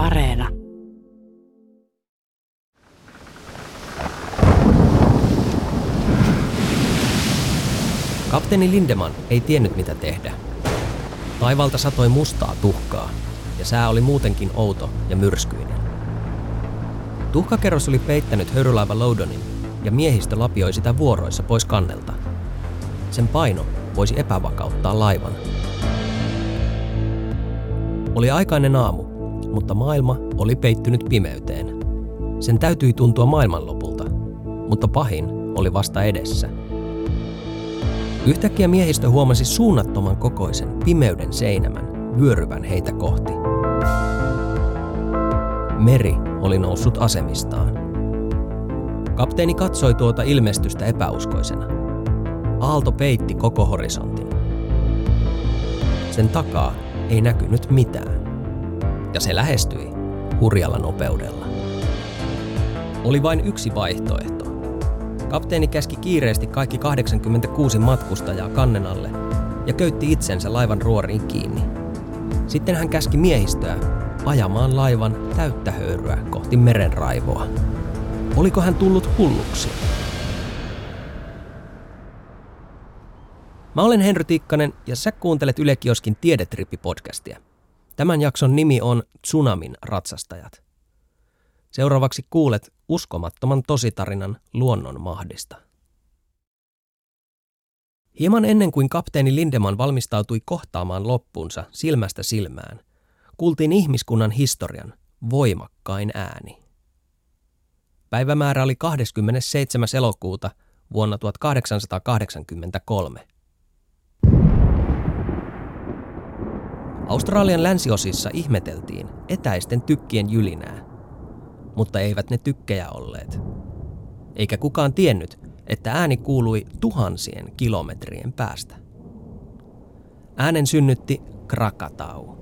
Areena. Kapteeni Lindeman ei tiennyt mitä tehdä. Taivalta satoi mustaa tuhkaa, ja sää oli muutenkin outo ja myrskyinen. Tuhkakerros oli peittänyt höyrylaiva Loudonin, ja miehistö lapioi sitä vuoroissa pois kannelta. Sen paino voisi epävakauttaa laivan. Oli aikainen aamu, mutta maailma oli peittynyt pimeyteen. Sen täytyi tuntua maailmanlopulta, mutta pahin oli vasta edessä. Yhtäkkiä miehistö huomasi suunnattoman kokoisen pimeyden seinämän vyöryvän heitä kohti. Meri oli noussut asemistaan. Kapteeni katsoi tuota ilmestystä epäuskoisena. Aalto peitti koko horisontin. Sen takaa ei näkynyt mitään. Ja se lähestyi hurjalla nopeudella. Oli vain yksi vaihtoehto. Kapteeni käski kiireesti kaikki 86 matkustajaa kannen alle ja köytti itsensä laivan ruoriin kiinni. Sitten hän käski miehistöä ajamaan laivan täyttä höyryä kohti meren raivoa. Oliko hän tullut hulluksi? Mä olen Henry Tikkanen ja sä kuuntelet Yle Kioskin Tiedetrippi-podcastia. Tämän jakson nimi on Tsunamin ratsastajat. Seuraavaksi kuulet uskomattoman tositarinan luonnon mahdista. Hieman ennen kuin kapteeni Lindeman valmistautui kohtaamaan loppunsa silmästä silmään, kuultiin ihmiskunnan historian voimakkain ääni. Päivämäärä oli 27. elokuuta vuonna 1883. Australian länsiosissa ihmeteltiin etäisten tykkien jylinää, mutta eivät ne tykkejä olleet. Eikä kukaan tiennyt, että ääni kuului tuhansien kilometrien päästä. Äänen synnytti Krakatau.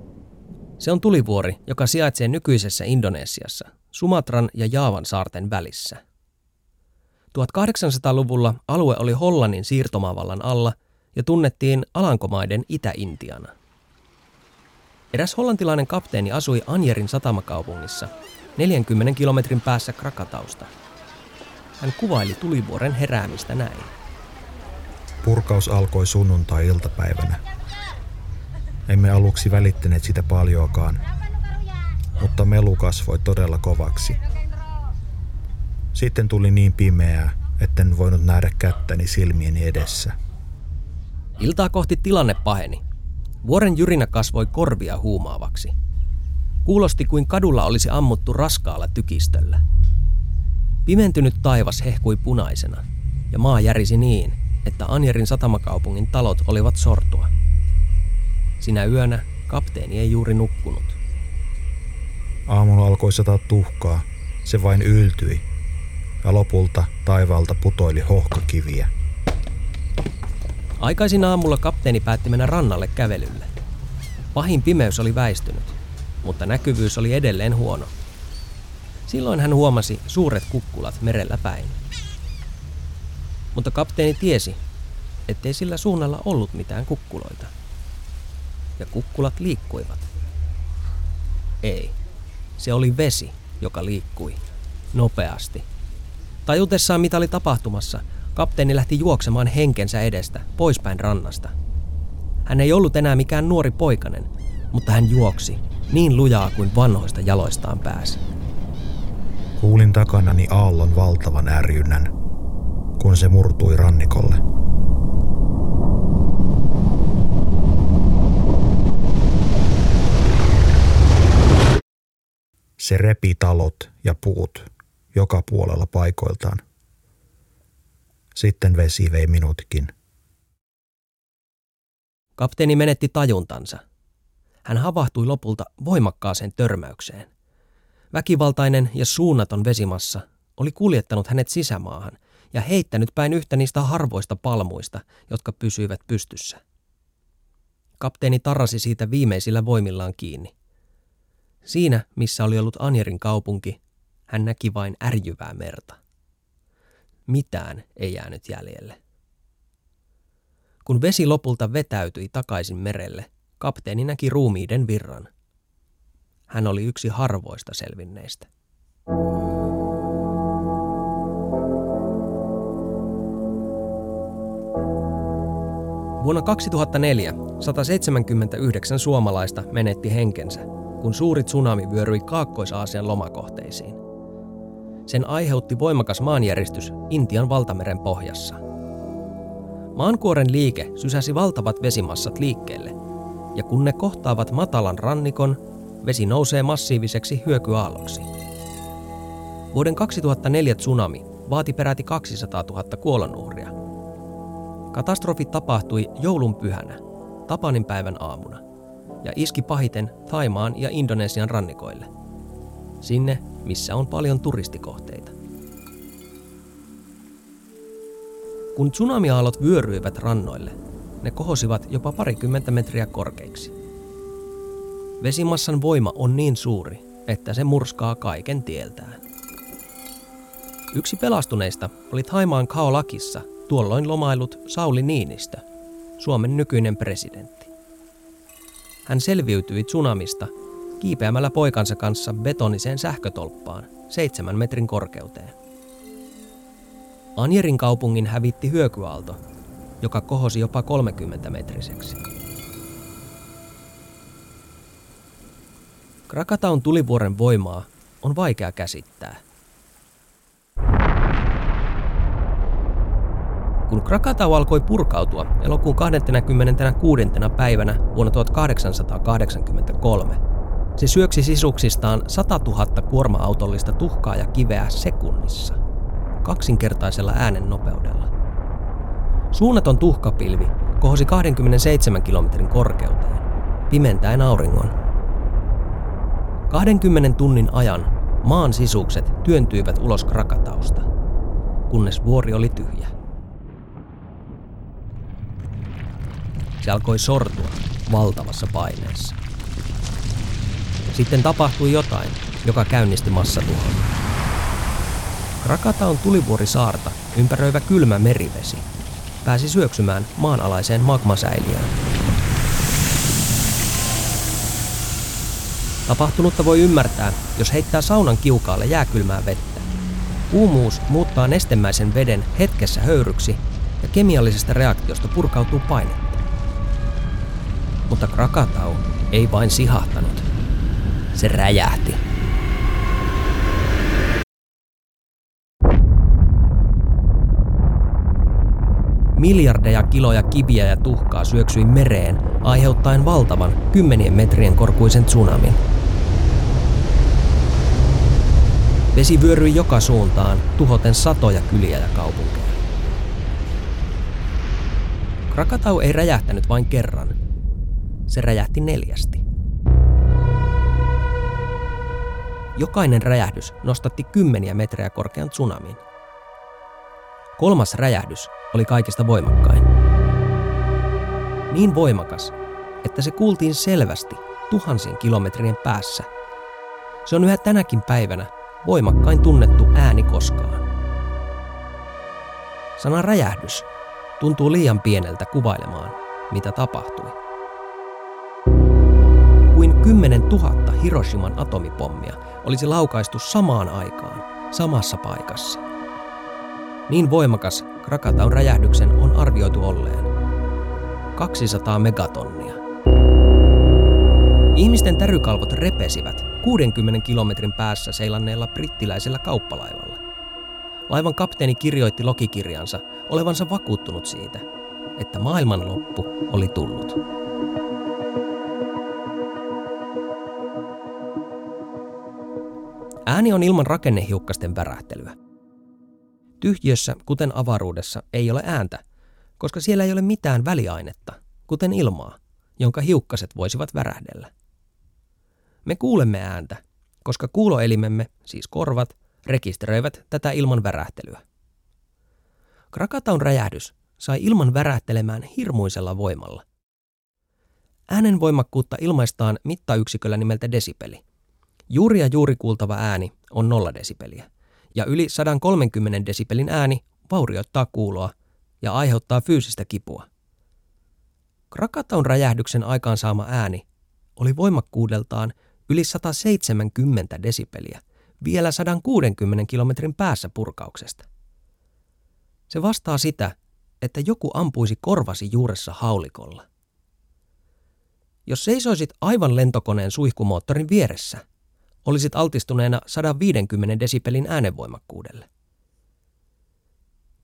Se on tulivuori, joka sijaitsee nykyisessä Indonesiassa, Sumatran ja Jaavan saarten välissä. 1800-luvulla alue oli Hollannin siirtomavallan alla ja tunnettiin Alankomaiden Itä-Intiana. Eräs hollantilainen kapteeni asui Anjerin satamakaupungissa 40 kilometrin päässä Krakatausta. Hän kuvaili tulivuoren heräämistä näin. Purkaus alkoi sunnuntai-iltapäivänä. Emme aluksi välittäneet sitä paljoakaan, mutta melu kasvoi todella kovaksi. Sitten tuli niin pimeää, etten voinut nähdä kättäni silmieni edessä. Iltaa kohti tilanne paheni. Vuoren jyrinä kasvoi korvia huumaavaksi. Kuulosti kuin kadulla olisi ammuttu raskaalla tykistöllä. Pimentynyt taivas hehkui punaisena, ja maa järisi niin, että Anjerin satamakaupungin talot olivat sortua. Sinä yönä kapteeni ei juuri nukkunut. Aamulla alkoi sataa tuhkaa. Se vain yltyi. Ja lopulta taivaalta putoili hohkokiviä. Aikaisin aamulla kapteeni päätti mennä rannalle kävelylle. Pahin pimeys oli väistynyt, mutta näkyvyys oli edelleen huono. Silloin hän huomasi suuret kukkulat merellä päin. Mutta kapteeni tiesi, ettei sillä suunnalla ollut mitään kukkuloita. Ja kukkulat liikkuivat. Ei, se oli vesi, joka liikkui. Nopeasti. Tajutessaan mitä oli tapahtumassa, Kapteeni lähti juoksemaan henkensä edestä, poispäin rannasta. Hän ei ollut enää mikään nuori poikanen, mutta hän juoksi, niin lujaa kuin vanhoista jaloistaan pääsi. Kuulin takanani aallon valtavan ärjynnän, kun se murtui rannikolle. Se repi talot ja puut joka puolella paikoiltaan. Sitten vesi vei minutkin. Kapteeni menetti tajuntansa. Hän havahtui lopulta voimakkaaseen törmäykseen. Väkivaltainen ja suunnaton vesimassa oli kuljettanut hänet sisämaahan ja heittänyt päin yhtä niistä harvoista palmuista, jotka pysyivät pystyssä. Kapteeni tarrasi siitä viimeisillä voimillaan kiinni. Siinä, missä oli ollut Anjerin kaupunki, hän näki vain ärjyvää merta. Mitään ei jäänyt jäljelle. Kun vesi lopulta vetäytyi takaisin merelle, kapteeni näki ruumiiden virran. hän oli yksi harvoista selvinneistä. Vuonna 2004 179 suomalaista menetti henkensä, kun suuri tsunami vyöryi Kaakkois-Aasian lomakohteisiin. Sen aiheutti voimakas maanjäristys Intian valtameren pohjassa. Maankuoren liike sysäsi valtavat vesimassat liikkeelle, ja kun ne kohtaavat matalan rannikon, vesi nousee massiiviseksi hyökyaalloksi. Vuoden 2004 tsunami vaati peräti 200 000 kuolonuhria. Katastrofi tapahtui joulun pyhänä, Tapanin päivän aamuna, ja iski pahiten Taimaan ja Indonesian rannikoille. Sinne, missä on paljon turistikohteita. Kun tsunamiaallot vyöryivät rannoille, ne kohosivat jopa parikymmentä metriä korkeiksi. Vesimassan voima on niin suuri, että se murskaa kaiken tieltään. Yksi pelastuneista oli Taimaan Kaolakissa tuolloin lomailut Sauli Niinistö, Suomen nykyinen presidentti. Hän selviytyi tsunamista kiipeämällä poikansa kanssa betoniseen sähkötolppaan seitsemän metrin korkeuteen. Anjerin kaupungin hävitti hyökyaalto, joka kohosi jopa 30 metriseksi. Krakataun tulivuoren voimaa on vaikea käsittää – Kun Krakatau alkoi purkautua elokuun 26. päivänä vuonna 1883, se syöksi sisuksistaan 100 000 kuorma-autollista tuhkaa ja kiveä sekunnissa, kaksinkertaisella äänen nopeudella. Suunnaton tuhkapilvi kohosi 27 kilometrin korkeuteen, pimentäen auringon. 20 tunnin ajan maan sisukset työntyivät ulos Krakatausta, kunnes vuori oli tyhjä. Se alkoi sortua valtavassa paineessa. Sitten tapahtui jotain, joka käynnisti massatuhon. Rakataun tulivuori saarta ympäröivä kylmä merivesi pääsi syöksymään maanalaiseen magmasäiliöön. Tapahtunutta voi ymmärtää, jos heittää saunan kiukaalle jääkylmää vettä. Kuumuus muuttaa nestemäisen veden hetkessä höyryksi ja kemiallisesta reaktiosta purkautuu painetta. Mutta Krakatau ei vain sihahtanut. Se räjähti. Miljardeja kiloja kiviä ja tuhkaa syöksyi mereen, aiheuttaen valtavan kymmenien metrien korkuisen tsunamin. Vesi vyöryi joka suuntaan, tuhoten satoja kyliä ja kaupunkeja. Krakatau ei räjähtänyt vain kerran, se räjähti neljästi. Jokainen räjähdys nostatti kymmeniä metrejä korkean tsunamin. Kolmas räjähdys oli kaikista voimakkain. Niin voimakas, että se kuultiin selvästi tuhansien kilometrien päässä. Se on yhä tänäkin päivänä voimakkain tunnettu ääni koskaan. Sana räjähdys tuntuu liian pieneltä kuvailemaan, mitä tapahtui. 10 000 Hiroshiman atomipommia olisi laukaistu samaan aikaan, samassa paikassa. Niin voimakas Krakataun räjähdyksen on arvioitu olleen. 200 megatonnia. Ihmisten tärykalvot repesivät 60 kilometrin päässä seilanneella brittiläisellä kauppalaivalla. Laivan kapteeni kirjoitti logikirjansa olevansa vakuuttunut siitä, että maailmanloppu oli tullut. Ääni on ilman rakennehiukkasten värähtelyä. Tyhjiössä, kuten avaruudessa, ei ole ääntä, koska siellä ei ole mitään väliainetta, kuten ilmaa, jonka hiukkaset voisivat värähdellä. Me kuulemme ääntä, koska kuuloelimemme, siis korvat, rekisteröivät tätä ilman värähtelyä. Krakataun räjähdys sai ilman värähtelemään hirmuisella voimalla. Äänen voimakkuutta ilmaistaan mittayksiköllä nimeltä desibeli. Juuri ja juuri kuultava ääni on 0 desibeliä, ja yli 130 desibelin ääni vaurioittaa kuuloa ja aiheuttaa fyysistä kipua. Krakataun räjähdyksen aikaansaama ääni oli voimakkuudeltaan yli 170 desibeliä vielä 160 kilometrin päässä purkauksesta. Se vastaa sitä, että joku ampuisi korvasi juuressa haulikolla. Jos seisoisit aivan lentokoneen suihkumoottorin vieressä, olisit altistuneena 150 desibelin äänenvoimakkuudelle.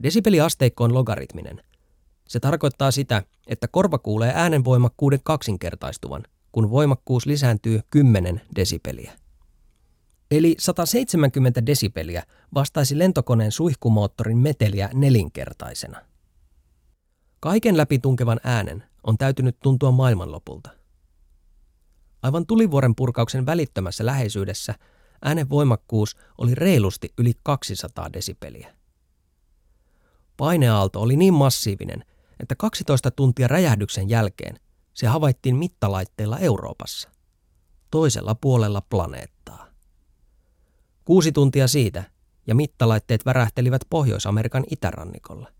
Desibeliasteikko on logaritminen. Se tarkoittaa sitä, että korva kuulee äänenvoimakkuuden kaksinkertaistuvan, kun voimakkuus lisääntyy 10 desibeliä. Eli 170 desibeliä vastaisi lentokoneen suihkumoottorin meteliä nelinkertaisena. Kaiken läpi tunkevan äänen on täytynyt tuntua maailmanlopulta. Aivan tulivuoren purkauksen välittömässä läheisyydessä äänen voimakkuus oli reilusti yli 200 desibeliä. Paineaalto oli niin massiivinen, että 12 tuntia räjähdyksen jälkeen se havaittiin mittalaitteilla Euroopassa, toisella puolella planeettaa. Kuusi tuntia siitä ja mittalaitteet värähtelivät Pohjois-Amerikan itärannikolla.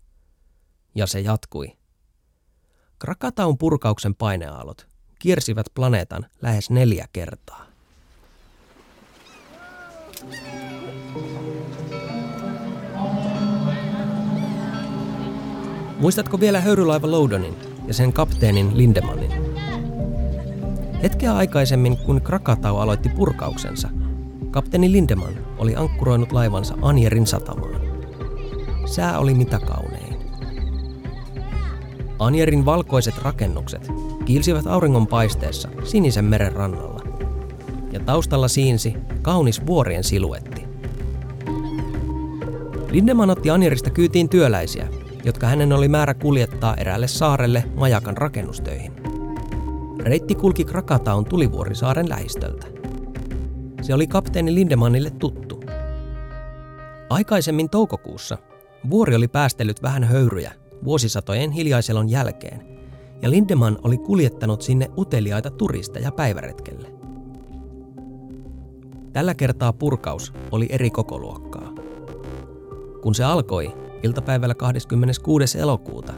Ja se jatkui. Krakataun purkauksen paineaalot kiersivät planeetan lähes neljä kertaa. Muistatko vielä höyrylaiva Loudonin ja sen kapteenin Lindemanin? Hetkeä aikaisemmin, kun Krakatau aloitti purkauksensa, kapteeni Lindeman oli ankkuroinut laivansa Anjerin satamaan. Sää oli mitä kaunein. Anjerin valkoiset rakennukset kiilsivät auringon paisteessa sinisen meren rannalla, ja taustalla siinsi kaunis vuorien siluetti. Lindeman otti Anjerista kyytiin työläisiä, jotka hänen oli määrä kuljettaa eräälle saarelle majakan rakennustöihin. Reitti kulki Krakataun tulivuorisaaren lähistöltä. Se oli kapteeni Lindemannille tuttu. Aikaisemmin toukokuussa vuori oli päästellyt vähän höyryjä vuosisatojen hiljaiselon jälkeen, ja Lindemann oli kuljettanut sinne uteliaita turisteja päiväretkelle. Tällä kertaa purkaus oli eri kokoluokkaa. Kun se alkoi, iltapäivällä 26. elokuuta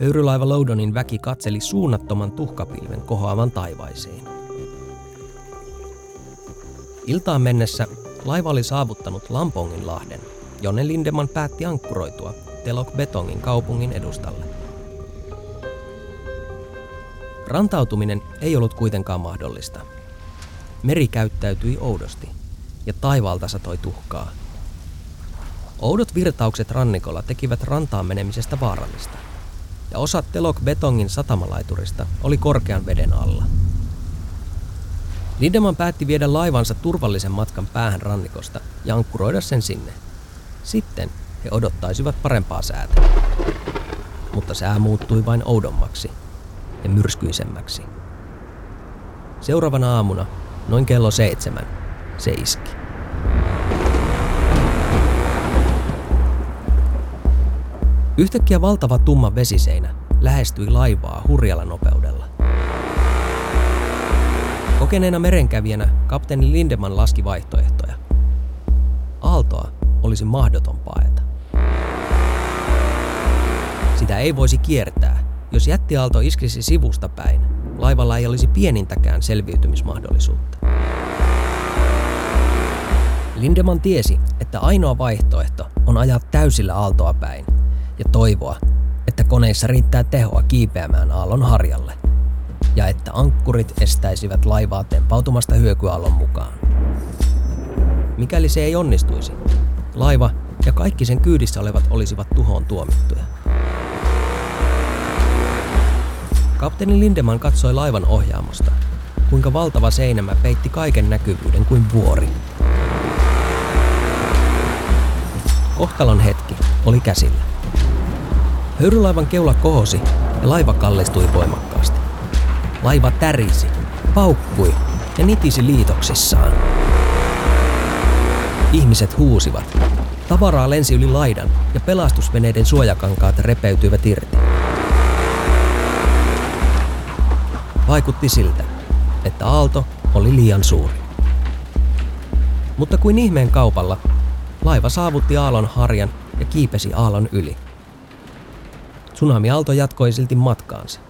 höyrylaiva Loudonin väki katseli suunnattoman tuhkapilven kohoavan taivaisiin. Iltaan mennessä laiva oli saavuttanut Lampongin lahden, jonne Lindeman päätti ankkuroitua Telok Betongin kaupungin edustalle. Rantautuminen ei ollut kuitenkaan mahdollista. Meri käyttäytyi oudosti ja taivaalta satoi tuhkaa – Oudot virtaukset rannikolla tekivät rantaan menemisestä vaarallista, ja osa Telok Betongin satamalaiturista oli korkean veden alla. Lindeman päätti viedä laivansa turvallisen matkan päähän rannikosta ja ankkuroida sen sinne. Sitten he odottaisivat parempaa säätä. Mutta sää muuttui vain oudommaksi ja myrskyisemmäksi. Seuraavana aamuna, noin kello seitsemän, se iski. Yhtäkkiä valtava tumma vesiseinä lähestyi laivaa hurjalla nopeudella. Kokeneena merenkävijänä kapteeni Lindeman laski vaihtoehtoja. Aaltoa olisi mahdoton paeta. Sitä ei voisi kiertää. Jos jättiaalto iskisi sivusta päin, laivalla ei olisi pienintäkään selviytymismahdollisuutta. Lindeman tiesi, että ainoa vaihtoehto on ajaa täysillä aaltoa päin ja toivoa, että koneissa riittää tehoa kiipeämään aallon harjalle ja että ankkurit estäisivät laivaa tempautumasta hyökyaallon mukaan. Mikäli se ei onnistuisi, laiva ja kaikki sen kyydissä olevat olisivat tuhoon tuomittuja. Kapteeni Lindeman katsoi laivan ohjaamosta, kuinka valtava seinämä peitti kaiken näkyvyyden kuin vuori. Kohtalon hetki oli käsillä. Höyrylaivan keula kohosi ja laiva kallistui voimakkaasti. Laiva tärisi, paukkui ja nitisi liitoksissaan. Ihmiset huusivat. Tavaraa lensi yli laidan ja pelastusveneiden suojakankaat repeytyivät irti. Vaikutti siltä, että aalto oli liian suuri. Mutta kuin ihmeen kaupalla, laiva saavutti aallon harjan ja kiipesi aallon yli. Tsunamiaalto jatkoi silti matkaansa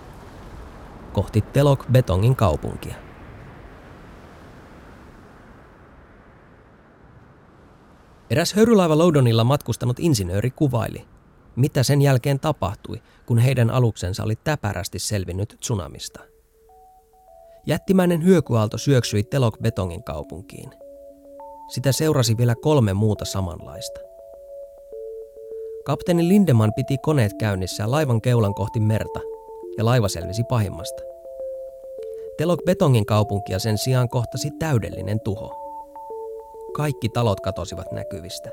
kohti Telok Betongin kaupunkia. Eräs höyrylaiva Loudonilla matkustanut insinööri kuvaili, mitä sen jälkeen tapahtui, kun heidän aluksensa oli täpärästi selvinnyt tsunamista. Jättimäinen hyökyaalto syöksyi Telok Betongin kaupunkiin. Sitä seurasi vielä kolme muuta samanlaista. Kapteeni Lindeman piti koneet käynnissä laivan keulan kohti merta, ja laiva selvisi pahimmasta. Telok Betongin kaupunkia sen sijaan kohtasi täydellinen tuho. Kaikki talot katosivat näkyvistä.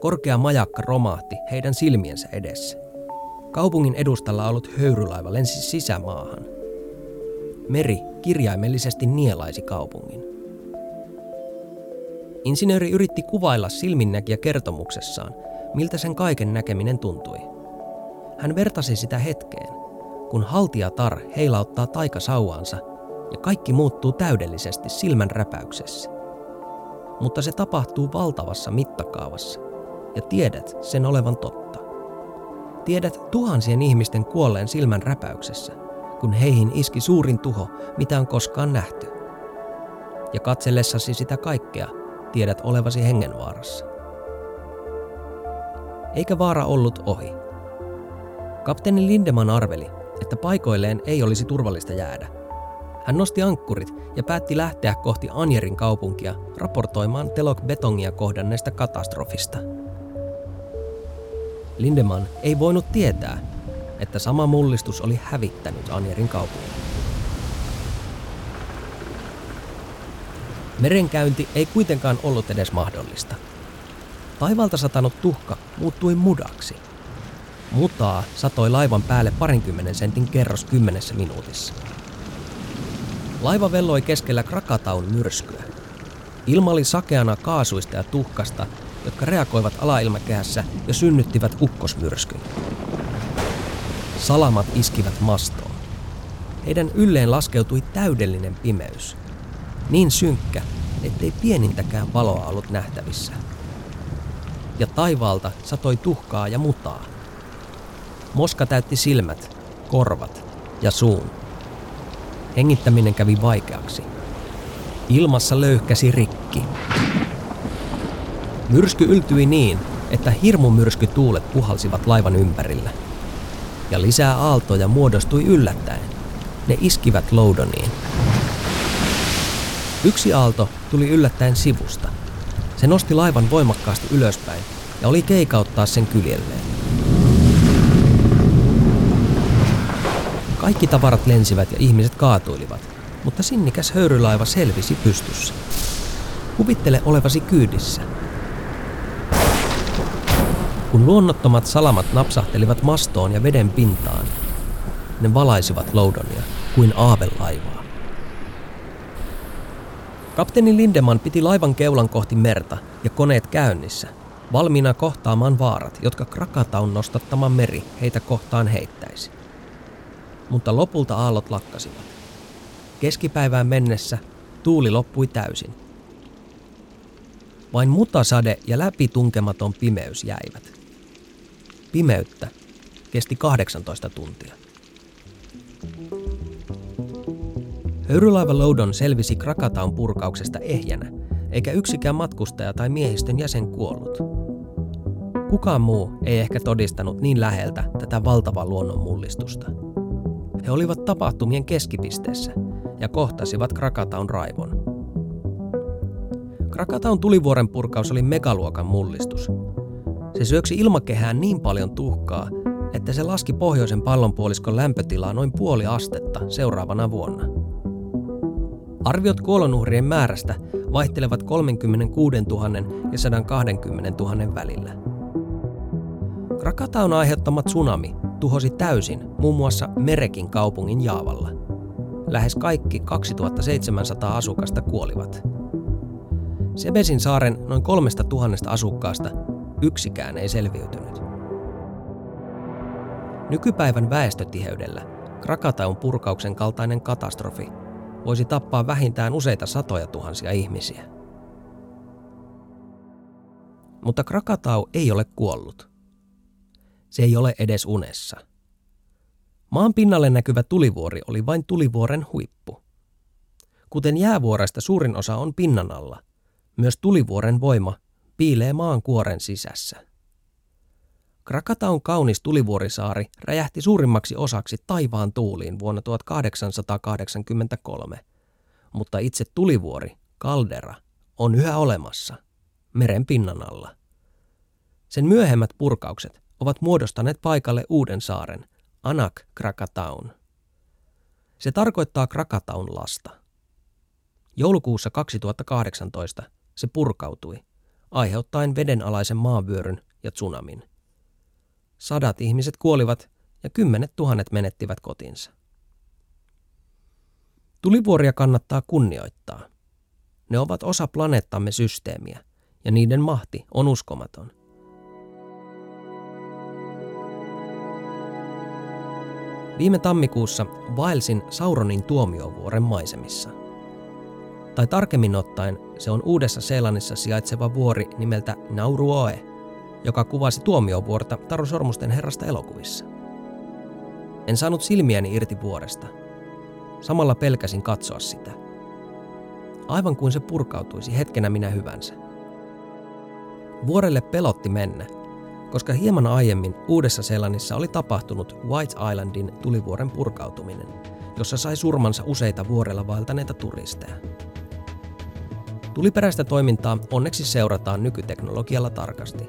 Korkea majakka romahti heidän silmiensä edessä. Kaupungin edustalla ollut höyrylaiva lensi sisämaahan. Meri kirjaimellisesti nielaisi kaupungin. Insinööri yritti kuvailla silminnäkijä kertomuksessaan, miltä sen kaiken näkeminen tuntui. Hän vertasi sitä hetkeen, kun haltijatar heilauttaa taikasauvaansa ja kaikki muuttuu täydellisesti silmän räpäyksessä. Mutta se tapahtuu valtavassa mittakaavassa ja tiedät sen olevan totta. Tiedät tuhansien ihmisten kuolleen silmän räpäyksessä, kun heihin iski suurin tuho, mitä on koskaan nähty. Ja katsellessasi sitä kaikkea, tiedät olevasi hengenvaarassa. Eikä vaara ollut ohi. Kapteeni Lindeman arveli, että paikoilleen ei olisi turvallista jäädä. Hän nosti ankkurit ja päätti lähteä kohti Anjerin kaupunkia raportoimaan Telok Betongia kohdanneesta katastrofista. Lindeman ei voinut tietää, että sama mullistus oli hävittänyt Anjerin kaupungin. Merenkäynti ei kuitenkaan ollut edes mahdollista. Taivalta satanut tuhka muuttui mudaksi – Mutaa satoi laivan päälle parinkymmenen sentin kerros kymmenessä minuutissa. Laiva velloi keskellä Krakataun myrskyä. Ilma oli sakeana kaasuista ja tuhkasta, jotka reagoivat alailmakehässä ja synnyttivät ukkosmyrskyn. Salamat iskivät mastoon. Heidän ylleen laskeutui täydellinen pimeys. Niin synkkä, ettei pienintäkään valoa ollut nähtävissä. Ja taivaalta satoi tuhkaa ja mutaa. Moska täytti silmät, korvat ja suun. Hengittäminen kävi vaikeaksi. Ilmassa löyhkäsi rikki. Myrsky yltyi niin, että hirmumyrskytuulet puhalsivat laivan ympärillä. Ja lisää aaltoja muodostui yllättäen. Ne iskivät Loudoniin. Yksi aalto tuli yllättäen sivusta. Se nosti laivan voimakkaasti ylöspäin ja oli keikauttaa sen kyljelleen. Kaikki tavarat lensivät ja ihmiset kaatuilivat, mutta sinnikäs höyrylaiva selvisi pystyssä. Kuvittele olevasi kyydissä. Kun luonnottomat salamat napsahtelivat mastoon ja veden pintaan, ne valaisivat Loudonia kuin aavelaivaa. Kapteeni Lindeman piti laivan keulan kohti merta ja koneet käynnissä, valmiina kohtaamaan vaarat, jotka Krakataun nostattama meri heitä kohtaan heittäisi mutta lopulta aallot lakkasivat. Keskipäivään mennessä tuuli loppui täysin. Vain mutasade ja läpitunkematon pimeys jäivät. Pimeyttä kesti 18 tuntia. Höyrylaiva Loudon selvisi Krakataun purkauksesta ehjänä, eikä yksikään matkustaja tai miehistön jäsen kuollut. Kukaan muu ei ehkä todistanut niin läheltä tätä valtavaa luonnonmullistusta. He olivat tapahtumien keskipisteessä ja kohtasivat Krakataun raivon. Krakataun tulivuoren purkaus oli megaluokan mullistus. Se syöksi ilmakehään niin paljon tuhkaa, että se laski pohjoisen pallonpuoliskon lämpötilaa noin puoli astetta seuraavana vuonna. Arviot kuolonuhrien määrästä vaihtelevat 36 000 ja 120 000 välillä. Krakataun aiheuttama tsunami tuhosi täysin muun muassa Merekin kaupungin Jaavalla. Lähes kaikki 2700 asukasta kuolivat. Sebesin saaren noin kolmesta tuhannesta asukkaasta yksikään ei selviytynyt. Nykypäivän väestötiheydellä Krakataun purkauksen kaltainen katastrofi voisi tappaa vähintään useita satoja tuhansia ihmisiä. Mutta Krakatau ei ole kuollut. Se ei ole edes unessa. Maan pinnalle näkyvä tulivuori oli vain tulivuoren huippu. Kuten jäävuoresta suurin osa on pinnan alla, myös tulivuoren voima piilee maan kuoren sisässä. Krakataun kaunis tulivuorisaari räjähti suurimmaksi osaksi taivaan tuuliin vuonna 1883, mutta itse tulivuori, kaldera, on yhä olemassa, meren pinnan alla. Sen myöhemmät purkaukset ovat muodostaneet paikalle uuden saaren, Anak Krakataun. Se tarkoittaa Krakataun lasta. Joulukuussa 2018 se purkautui, aiheuttaen vedenalaisen maanvyöryn ja tsunamin. Sadat ihmiset kuolivat ja kymmenet tuhannet menettivät kotinsa. Tulivuoria kannattaa kunnioittaa. Ne ovat osa planeettamme systeemiä ja niiden mahti on uskomaton. Viime tammikuussa vaelsin Sauronin tuomiovuoren maisemissa. Tai tarkemmin ottaen se on Uudessa Seelannissa sijaitseva vuori nimeltä Nauruoe, joka kuvasi tuomiovuorta Taru Sormusten herrasta elokuvissa. En saanut silmiäni irti vuoresta. Samalla pelkäsin katsoa sitä. Aivan kuin se purkautuisi hetkenä minä hyvänsä. Vuorelle pelotti mennä, koska hieman aiemmin Uudessa Seelannissa oli tapahtunut White Islandin tulivuoren purkautuminen, jossa sai surmansa useita vuorella vaeltaneita turisteja. Tuliperäistä toimintaa onneksi seurataan nykyteknologialla tarkasti.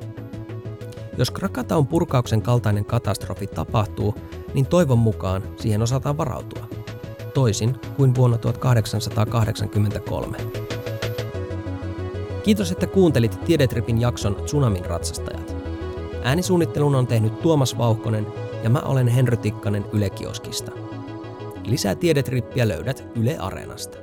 Jos Krakataun purkauksen kaltainen katastrofi tapahtuu, niin toivon mukaan siihen osataan varautua. Toisin kuin vuonna 1883. Kiitos, että kuuntelit Tiedetripin jakson Tsunamin ratsastajat. Äänisuunnittelun on tehnyt Tuomas Vauhkonen ja mä olen Henry Tikkanen Yle Kioskista. Lisää Tiedetrippiä löydät Yle Areenasta.